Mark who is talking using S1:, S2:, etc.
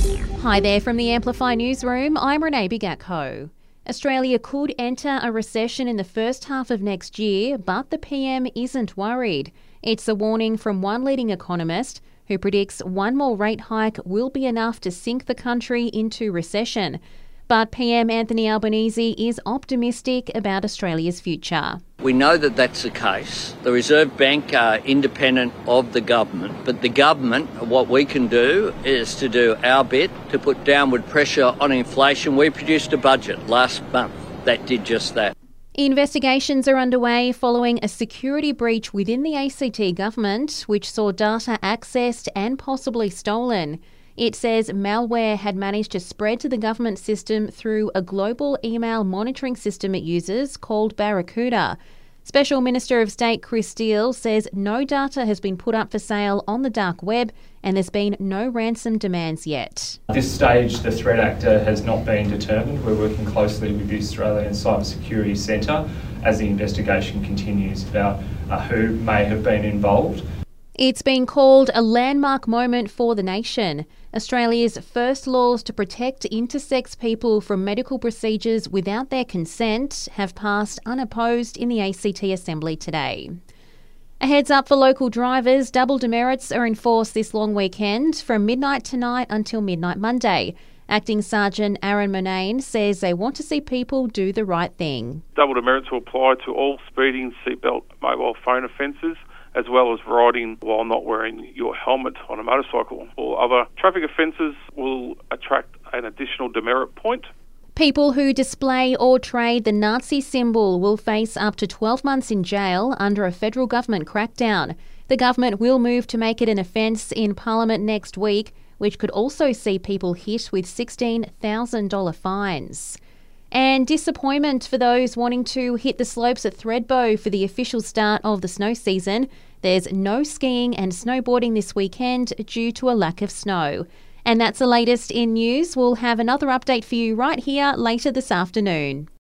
S1: Hi there from the Amplify Newsroom. I'm Renee Bigakho. Australia could enter a recession in the first half of next year, but the PM isn't worried. It's a warning from one leading economist who predicts one more rate hike will be enough to sink the country into recession. But PM Anthony Albanese is optimistic about Australia's future.
S2: We know that that's the case. The Reserve Bank are independent of the government, but the government, what we can do is to do our bit to put downward pressure on inflation. We produced a budget last month that did just that.
S1: Investigations are underway following a security breach within the ACT government, which saw data accessed and possibly stolen. It says malware had managed to spread to the government system through a global email monitoring system it uses called Barracuda. Special Minister of State Chris Steel says no data has been put up for sale on the dark web and there's been no ransom demands yet.
S3: At this stage, the threat actor has not been determined. We're working closely with the Australian Cyber Security Centre as the investigation continues about uh, who may have been involved.
S1: It's been called a landmark moment for the nation. Australia's first laws to protect intersex people from medical procedures without their consent have passed unopposed in the ACT Assembly today. A heads up for local drivers double demerits are in force this long weekend from midnight tonight until midnight Monday. Acting Sergeant Aaron Murnane says they want to see people do the right thing.
S4: Double demerits will apply to all speeding, seatbelt, mobile phone offences as well as riding while not wearing your helmet on a motorcycle. Or other traffic offences will attract an additional demerit point.
S1: People who display or trade the Nazi symbol will face up to 12 months in jail under a federal government crackdown. The government will move to make it an offence in Parliament next week, which could also see people hit with $16,000 fines. And disappointment for those wanting to hit the slopes at Thredbo for the official start of the snow season. There's no skiing and snowboarding this weekend due to a lack of snow. And that's the latest in news. We'll have another update for you right here later this afternoon.